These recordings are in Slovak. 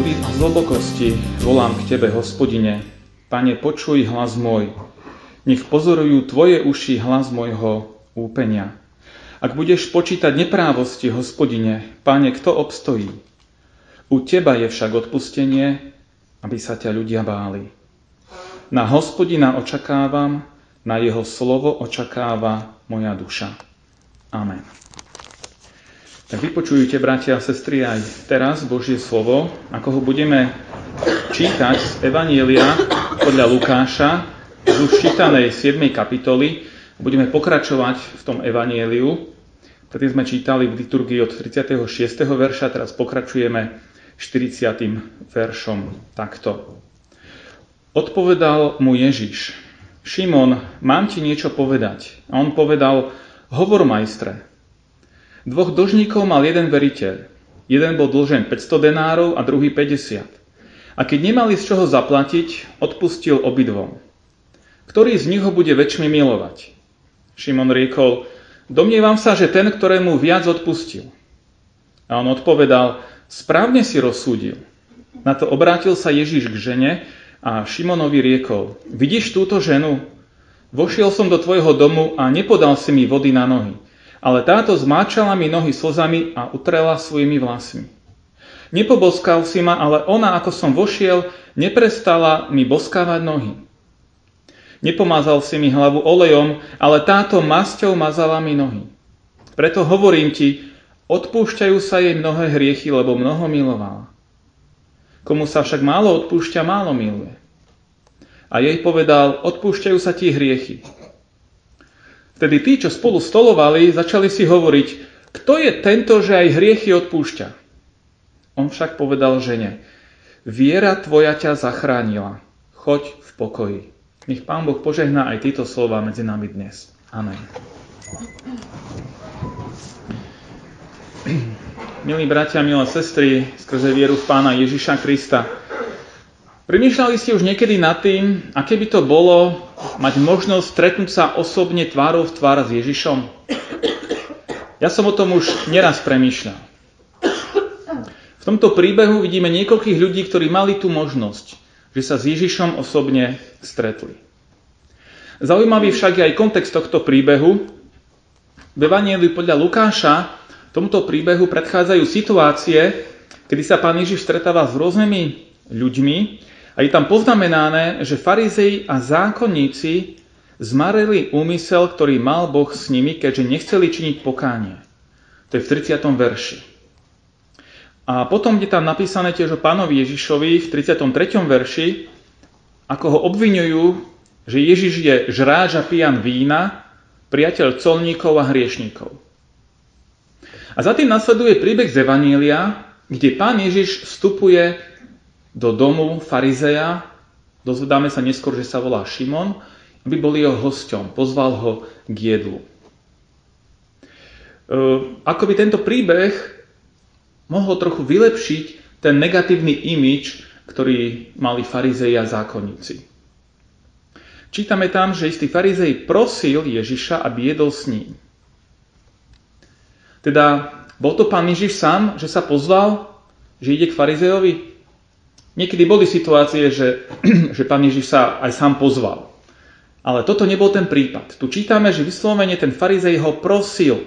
Z hlbokosti volám k Tebe, hospodine. Pane, počuj hlas môj. Nech pozorujú Tvoje uši hlas môjho úpenia. Ak budeš počítať neprávosti, hospodine, Pane, kto obstojí? U Teba je však odpustenie, aby sa ťa ľudia báli. Na hospodina očakávam, na jeho slovo očakáva moja duša. Amen. Tak vypočujte, bratia a sestry, aj teraz Božie slovo, ako ho budeme čítať z Evanielia podľa Lukáša, z už čítanej 7. kapitoly. Budeme pokračovať v tom Evanieliu. Tedy sme čítali v liturgii od 36. verša, teraz pokračujeme 40. veršom takto. Odpovedal mu Ježiš, Šimon, mám ti niečo povedať. A on povedal, hovor majstre. Dvoch dlžníkov mal jeden veriteľ. Jeden bol dlžen 500 denárov a druhý 50. A keď nemali z čoho zaplatiť, odpustil obidvom. Ktorý z nich ho bude väčšmi milovať? Šimon riekol, domnievam sa, že ten, ktorému viac odpustil. A on odpovedal, správne si rozsúdil. Na to obrátil sa Ježiš k žene a Šimonovi riekol, vidíš túto ženu? Vošiel som do tvojho domu a nepodal si mi vody na nohy ale táto zmáčala mi nohy slzami a utrela svojimi vlasmi. Nepoboskal si ma, ale ona, ako som vošiel, neprestala mi boskávať nohy. Nepomázal si mi hlavu olejom, ale táto masťou mazala mi nohy. Preto hovorím ti, odpúšťajú sa jej mnohé hriechy, lebo mnoho milovala. Komu sa však málo odpúšťa, málo miluje. A jej povedal, odpúšťajú sa ti hriechy. Vtedy tí, čo spolu stolovali, začali si hovoriť, kto je tento, že aj hriechy odpúšťa? On však povedal žene, viera tvoja ťa zachránila, choď v pokoji. Nech Pán Boh požehná aj tieto slova medzi nami dnes. Amen. Milí bratia, milé sestry, skrze vieru v Pána Ježiša Krista, Premýšľali ste už niekedy nad tým, aké by to bolo mať možnosť stretnúť sa osobne tvárou v tvár s Ježišom? Ja som o tom už neraz premýšľal. V tomto príbehu vidíme niekoľkých ľudí, ktorí mali tú možnosť, že sa s Ježišom osobne stretli. Zaujímavý však je aj kontext tohto príbehu. V Evangeliu podľa Lukáša tomuto príbehu predchádzajú situácie, kedy sa pán Ježiš stretáva s rôznymi ľuďmi, a je tam poznamenané, že farizei a zákonníci zmarili úmysel, ktorý mal Boh s nimi, keďže nechceli činiť pokánie. To je v 30. verši. A potom je tam napísané tiež o pánovi Ježišovi v 33. verši, ako ho obvinujú, že Ježiš je žráč a pijan vína, priateľ colníkov a hriešníkov. A za tým nasleduje príbeh z Evanília, kde pán Ježiš vstupuje do domu farizeja, dozvedáme sa neskôr, že sa volá Šimon, aby bol jeho hosťom, pozval ho k jedlu. E, ako by tento príbeh mohol trochu vylepšiť ten negatívny imič, ktorý mali farizei a zákonníci. Čítame tam, že istý farizej prosil Ježiša, aby jedol s ním. Teda bol to pán Ježiš sám, že sa pozval, že ide k farizejovi? Niekedy boli situácie, že, že pán Ježiš sa aj sám pozval. Ale toto nebol ten prípad. Tu čítame, že vyslovene ten farizej ho prosil,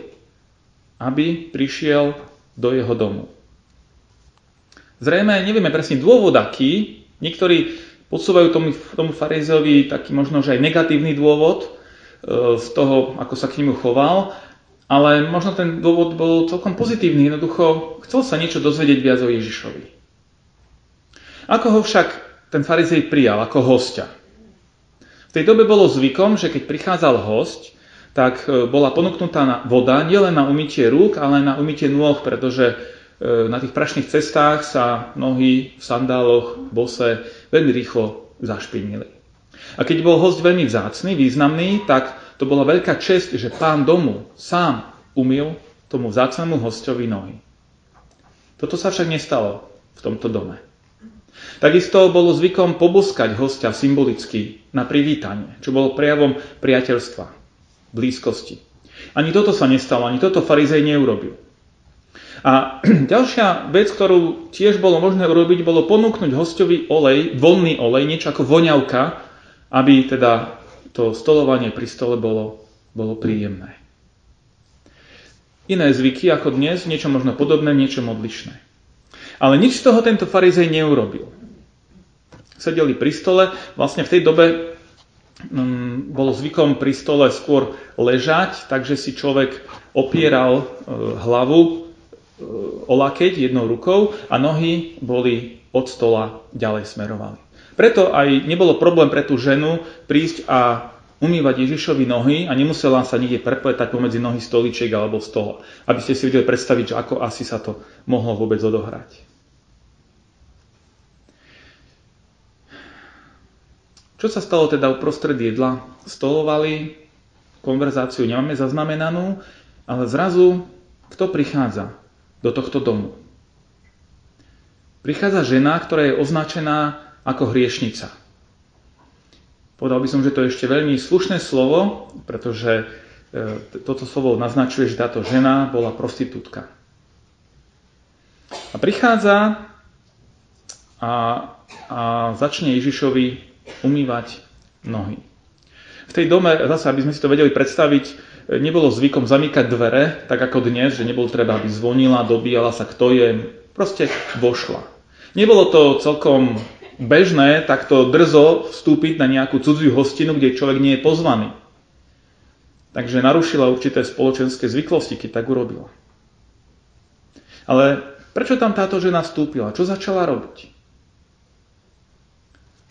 aby prišiel do jeho domu. Zrejme nevieme presne dôvod aký. Niektorí podsúvajú tomu, tomu farizejovi taký možno, že aj negatívny dôvod e, z toho, ako sa k nemu choval, ale možno ten dôvod bol celkom pozitívny. Jednoducho chcel sa niečo dozvedieť viac o Ježišovi. Ako ho však ten farizej prijal ako hostia? V tej dobe bolo zvykom, že keď prichádzal host, tak e, bola ponúknutá voda nielen na umytie rúk, ale aj na umytie nôh, pretože e, na tých prašných cestách sa nohy v sandáloch, bose veľmi rýchlo zašpinili. A keď bol host veľmi vzácný, významný, tak to bola veľká čest, že pán domu sám umil tomu vzácnemu hostovi nohy. Toto sa však nestalo v tomto dome. Takisto bolo zvykom poboskať hostia symbolicky na privítanie, čo bolo prejavom priateľstva, blízkosti. Ani toto sa nestalo, ani toto farizej neurobil. A ďalšia vec, ktorú tiež bolo možné urobiť, bolo ponúknuť hostovi olej, voľný olej, niečo ako voňavka, aby teda to stolovanie pri stole bolo, bolo príjemné. Iné zvyky ako dnes, niečo možno podobné, niečo odlišné. Ale nič z toho tento farizej neurobil sedeli pri stole. Vlastne v tej dobe um, bolo zvykom pri stole skôr ležať, takže si človek opieral uh, hlavu uh, o lakeť jednou rukou a nohy boli od stola ďalej smerovali. Preto aj nebolo problém pre tú ženu prísť a umývať Ježišovi nohy a nemusela sa nikde prepletať pomedzi nohy stoličiek alebo stola. Aby ste si vedeli predstaviť, že ako asi sa to mohlo vôbec odohrať. Čo sa stalo teda uprostred jedla? Stolovali, konverzáciu nemáme zaznamenanú, ale zrazu kto prichádza do tohto domu? Prichádza žena, ktorá je označená ako hriešnica. Povedal by som, že to je ešte veľmi slušné slovo, pretože e, toto slovo naznačuje, že táto žena bola prostitútka. A prichádza a, a začne Ježišovi umývať nohy. V tej dome, zase aby sme si to vedeli predstaviť, nebolo zvykom zamykať dvere, tak ako dnes, že nebolo treba, aby zvonila, dobíjala sa, kto je, proste vošla. Nebolo to celkom bežné takto drzo vstúpiť na nejakú cudziu hostinu, kde človek nie je pozvaný. Takže narušila určité spoločenské zvyklosti, keď tak urobila. Ale prečo tam táto žena vstúpila? Čo začala robiť?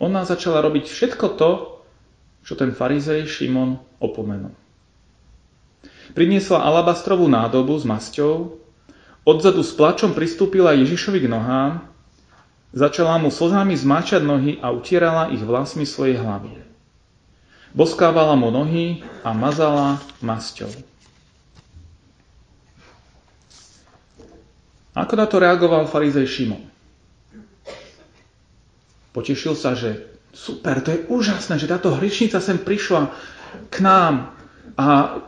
Ona začala robiť všetko to, čo ten farizej Šimon opomenul. Priniesla alabastrovú nádobu s masťou, odzadu s plačom pristúpila Ježišovi k nohám, začala mu slzami zmáčať nohy a utierala ich vlasmi svojej hlavy. Boskávala mu nohy a mazala masťou. Ako na to reagoval farizej Šimon? Potešil sa, že super, to je úžasné, že táto hriešnica sem prišla k nám a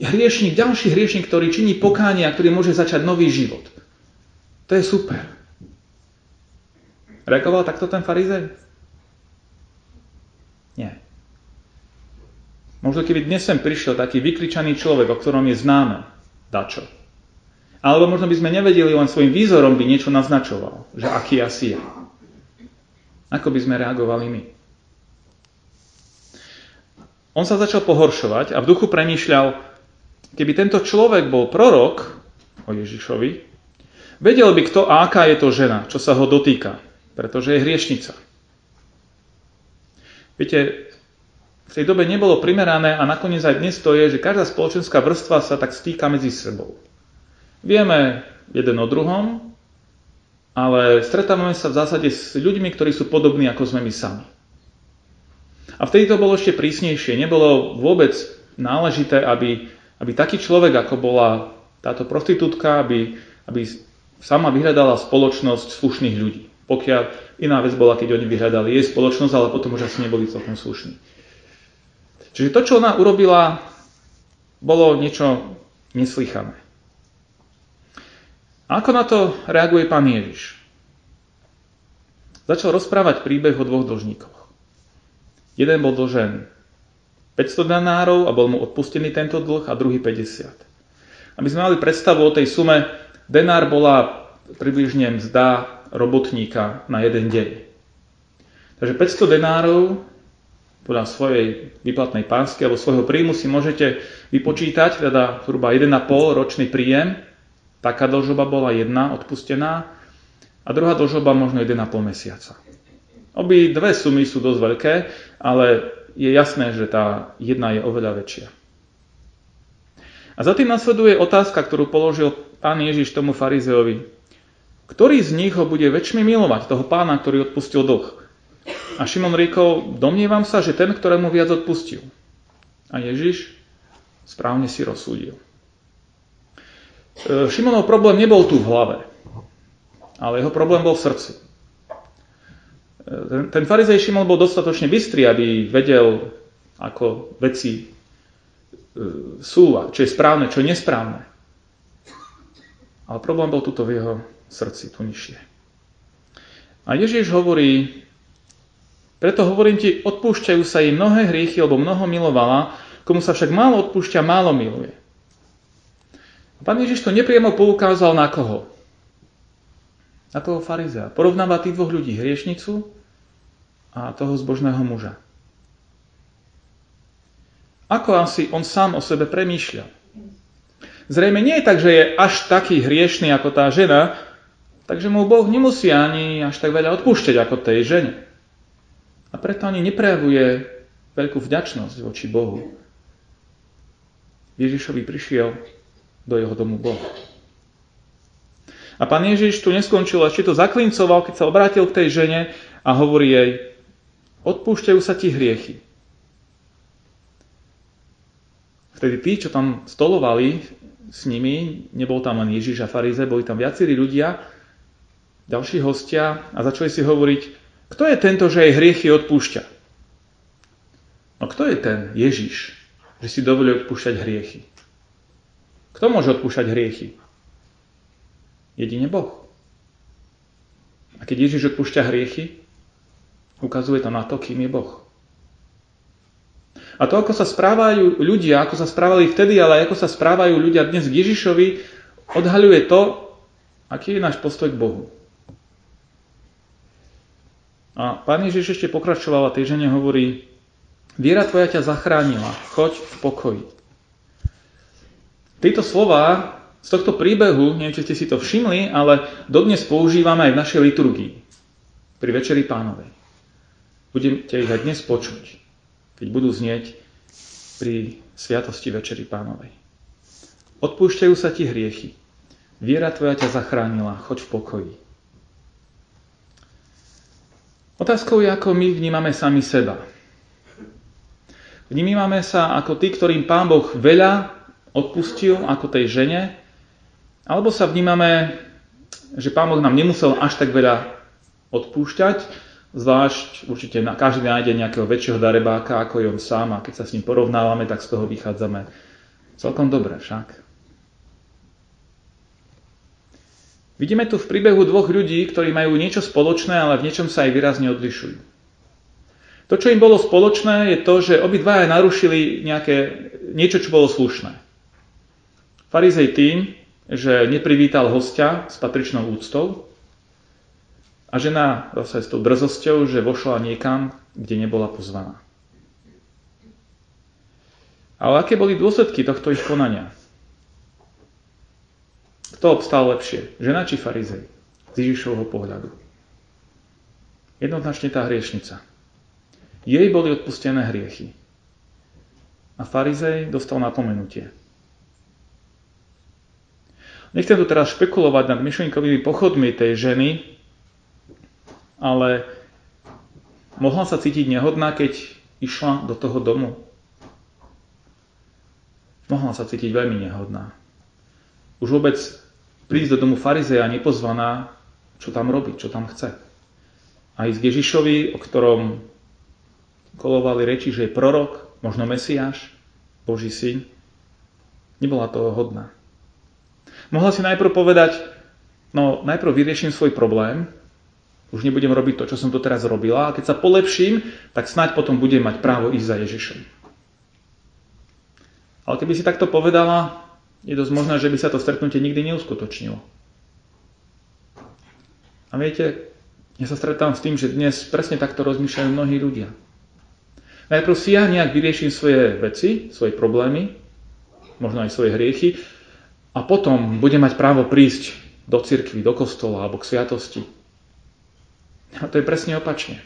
hriešnik, ďalší hriešnik, ktorý činí pokánie a ktorý môže začať nový život. To je super. Reagoval takto ten farizej? Nie. Možno keby dnes sem prišiel taký vykričaný človek, o ktorom je známe, dačo. Alebo možno by sme nevedeli, len svojim výzorom by niečo naznačoval, že aký asi je. Ako by sme reagovali my? On sa začal pohoršovať a v duchu premýšľal, keby tento človek bol prorok o Ježišovi, vedel by kto a aká je to žena, čo sa ho dotýka, pretože je hriešnica. Viete, v tej dobe nebolo primerané a nakoniec aj dnes to je, že každá spoločenská vrstva sa tak stýka medzi sebou. Vieme jeden o druhom, ale stretávame sa v zásade s ľuďmi, ktorí sú podobní ako sme my sami. A vtedy to bolo ešte prísnejšie. Nebolo vôbec náležité, aby, aby taký človek, ako bola táto prostitútka, aby, aby sama vyhľadala spoločnosť slušných ľudí. Pokiaľ iná vec bola, keď oni vyhľadali jej spoločnosť, ale potom už asi neboli celkom slušní. Čiže to, čo ona urobila, bolo niečo neslychané. A ako na to reaguje pán Ježiš? Začal rozprávať príbeh o dvoch dlžníkoch. Jeden bol dlžen 500 denárov a bol mu odpustený tento dlh a druhý 50. Aby sme mali predstavu o tej sume, denár bola približne mzda robotníka na jeden deň. Takže 500 denárov podľa svojej výplatnej pásky alebo svojho príjmu si môžete vypočítať, teda zhruba 1,5 ročný príjem, Taká dlžoba bola jedna odpustená a druhá dlžoba možno 1,5 mesiaca. Obi dve sumy sú dosť veľké, ale je jasné, že tá jedna je oveľa väčšia. A za tým nasleduje otázka, ktorú položil pán Ježiš tomu farizeovi. Ktorý z nich ho bude väčšmi milovať, toho pána, ktorý odpustil dlh? A Šimon riekol, domnievam sa, že ten, ktorému viac odpustil. A Ježiš správne si rozsúdil. E, Šimonov problém nebol tu v hlave, ale jeho problém bol v srdci. E, ten, ten farizej Šimon bol dostatočne bystrý, aby vedel, ako veci e, sú a čo je správne, čo je nesprávne. Ale problém bol tuto v jeho srdci, tu nižšie. A Ježiš hovorí, preto hovorím ti, odpúšťajú sa jej mnohé hriechy, lebo mnoho milovala, komu sa však málo odpúšťa, málo miluje. A pán Ježiš to nepriamo poukázal na koho? Na toho farizea. Porovnáva tých dvoch ľudí, hriešnicu a toho zbožného muža. Ako asi on sám o sebe premýšľa? Zrejme nie je tak, že je až taký hriešný ako tá žena, takže mu Boh nemusí ani až tak veľa odpúšťať ako tej žene. A preto ani neprejavuje veľkú vďačnosť voči Bohu. Ježišovi prišiel do jeho domu Boh. A pán Ježiš tu neskončil, ešte to zaklincoval, keď sa obrátil k tej žene a hovorí jej, odpúšťajú sa ti hriechy. Vtedy tí, čo tam stolovali s nimi, nebol tam len Ježiš a farize, boli tam viacerí ľudia, ďalší hostia a začali si hovoriť, kto je tento, že jej hriechy odpúšťa? No kto je ten Ježiš, že si dovolí odpúšťať hriechy? Kto môže odpúšťať hriechy? Jedine Boh. A keď Ježiš odpúšťa hriechy, ukazuje to na to, kým je Boh. A to, ako sa správajú ľudia, ako sa správali vtedy, ale ako sa správajú ľudia dnes k Ježišovi, odhaľuje to, aký je náš postoj k Bohu. A pán Ježiš ešte pokračoval a tej žene hovorí, viera tvoja ťa zachránila, choď v pokoji. Tieto slova z tohto príbehu, neviem, či ste si to všimli, ale dodnes používame aj v našej liturgii, pri Večeri pánovej. Budete ich aj dnes počuť, keď budú znieť pri Sviatosti Večeri pánovej. Odpúšťajú sa ti hriechy. Viera tvoja ťa zachránila, choď v pokoji. Otázkou je, ako my vnímame sami seba. Vnímame sa ako tí, ktorým Pán Boh veľa odpustil, ako tej žene, alebo sa vnímame, že Pán Boh nám nemusel až tak veľa odpúšťať, zvlášť určite na, každý nájde nejakého väčšieho darebáka, ako je on sám a keď sa s ním porovnávame, tak z toho vychádzame celkom dobre však. Vidíme tu v príbehu dvoch ľudí, ktorí majú niečo spoločné, ale v niečom sa aj výrazne odlišujú. To, čo im bolo spoločné, je to, že obidvaja narušili nejaké, niečo, čo bolo slušné. Farizej tým, že neprivítal hostia s patričnou úctou a žena zase s tou drzosťou, že vošla niekam, kde nebola pozvaná. Ale aké boli dôsledky tohto ich konania? Kto obstal lepšie? Žena či farizej? Z Ježišovho pohľadu. Jednoznačne tá hriešnica. Jej boli odpustené hriechy. A farizej dostal napomenutie. Nechcem tu teraz špekulovať nad myšlienkovými pochodmi tej ženy, ale mohla sa cítiť nehodná, keď išla do toho domu. Mohla sa cítiť veľmi nehodná. Už vôbec prísť do domu farizeja nepozvaná, čo tam robí, čo tam chce. Aj z Ježišovi, o ktorom kolovali reči, že je prorok, možno Mesiáš, Boží syn, nebola toho hodná. Mohla si najprv povedať, no najprv vyrieším svoj problém, už nebudem robiť to, čo som to teraz robila, a keď sa polepším, tak snáď potom budem mať právo ísť za Ježišom. Ale keby si takto povedala, je dosť možné, že by sa to stretnutie nikdy neuskutočnilo. A viete, ja sa stretávam s tým, že dnes presne takto rozmýšľajú mnohí ľudia. Najprv si ja nejak vyrieším svoje veci, svoje problémy, možno aj svoje hriechy, a potom budem mať právo prísť do cirkvi, do kostola alebo k sviatosti. A to je presne opačne.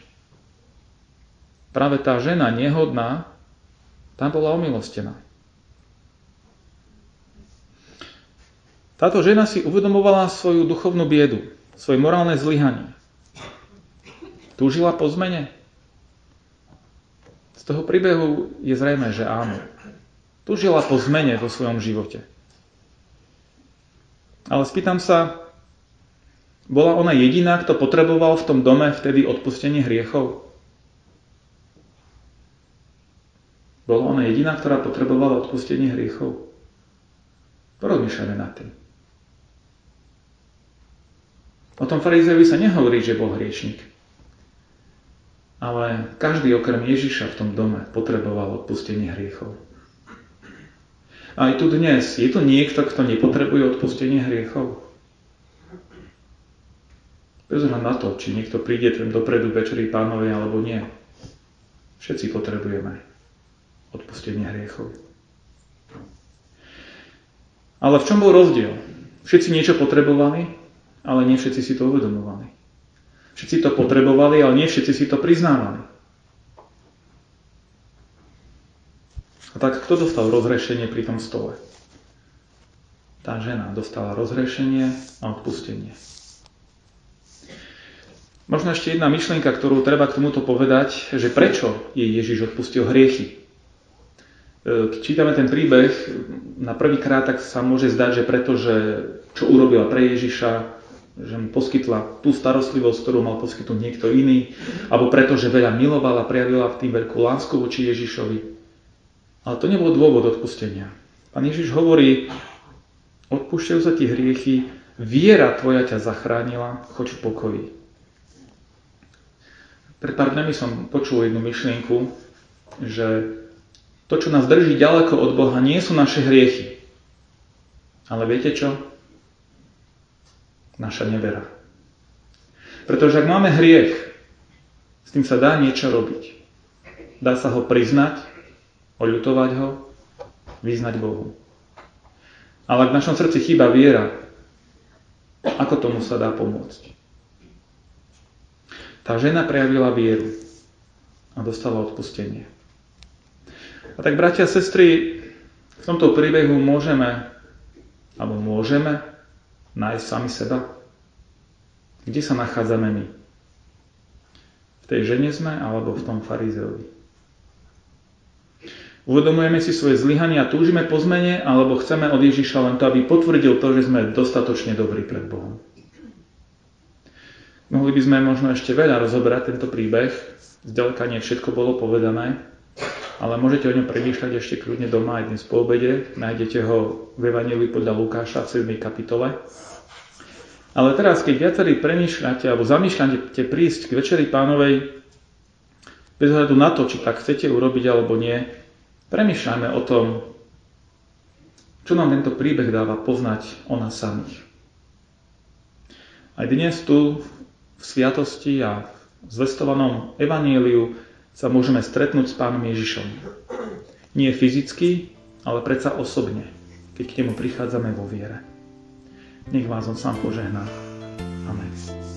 Práve tá žena nehodná, tam bola omilostená. Táto žena si uvedomovala svoju duchovnú biedu, svoje morálne zlyhanie. Túžila po zmene? Z toho príbehu je zrejme, že áno. Túžila po zmene vo svojom živote. Ale spýtam sa, bola ona jediná, kto potreboval v tom dome vtedy odpustenie hriechov? Bola ona jediná, ktorá potrebovala odpustenie hriechov? Porozmýšľame nad tým. O tom farizejovi sa nehovorí, že bol hriešnik. Ale každý okrem Ježiša v tom dome potreboval odpustenie hriechov. Aj tu dnes, je tu niekto, kto nepotrebuje odpustenie hriechov? Bez na to, či niekto príde ten dopredu večerí pánovi alebo nie. Všetci potrebujeme odpustenie hriechov. Ale v čom bol rozdiel? Všetci niečo potrebovali, ale nie všetci si to uvedomovali. Všetci to potrebovali, ale nie všetci si to priznávali. A tak kto dostal rozrešenie pri tom stole? Tá žena dostala rozrešenie a odpustenie. Možno ešte jedna myšlienka, ktorú treba k tomuto povedať, že prečo jej Ježiš odpustil hriechy. E, keď čítame ten príbeh, na prvý krát tak sa môže zdať, že pretože čo urobila pre Ježiša, že mu poskytla tú starostlivosť, ktorú mal poskytnúť niekto iný, alebo preto, že veľa milovala, prejavila v tým veľkú lásku voči Ježišovi. Ale to nebol dôvod odpustenia. Pán Ježiš hovorí, odpúšťajú sa ti hriechy, viera tvoja ťa zachránila, choď v pokoji. Pred pár dňami som počul jednu myšlienku, že to, čo nás drží ďaleko od Boha, nie sú naše hriechy. Ale viete čo? Naša nevera. Pretože ak máme hriech, s tým sa dá niečo robiť. Dá sa ho priznať, oľutovať ho, vyznať Bohu. Ale ak v našom srdci chýba viera, ako tomu sa dá pomôcť? Tá žena prejavila vieru a dostala odpustenie. A tak, bratia a sestry, v tomto príbehu môžeme, alebo môžeme nájsť sami seba. Kde sa nachádzame my? V tej žene sme, alebo v tom farizeovi? Uvedomujeme si svoje zlyhanie a túžime po zmene, alebo chceme od Ježiša len to, aby potvrdil to, že sme dostatočne dobrí pred Bohom. Mohli by sme možno ešte veľa rozoberať tento príbeh. Zďaleka nie všetko bolo povedané, ale môžete o ňom premýšľať ešte kľudne doma aj dnes po obede. Nájdete ho v Evangeliu podľa Lukáša v 7. kapitole. Ale teraz, keď viacerí premýšľate alebo zamýšľate prísť k Večeri pánovej, bez hľadu na to, či tak chcete urobiť alebo nie, Premýšľajme o tom, čo nám tento príbeh dáva poznať o nás samých. Aj dnes tu v sviatosti a v zvestovanom evaníliu sa môžeme stretnúť s Pánom Ježišom. Nie fyzicky, ale predsa osobne, keď k nemu prichádzame vo viere. Nech vás on sám požehná. Amen.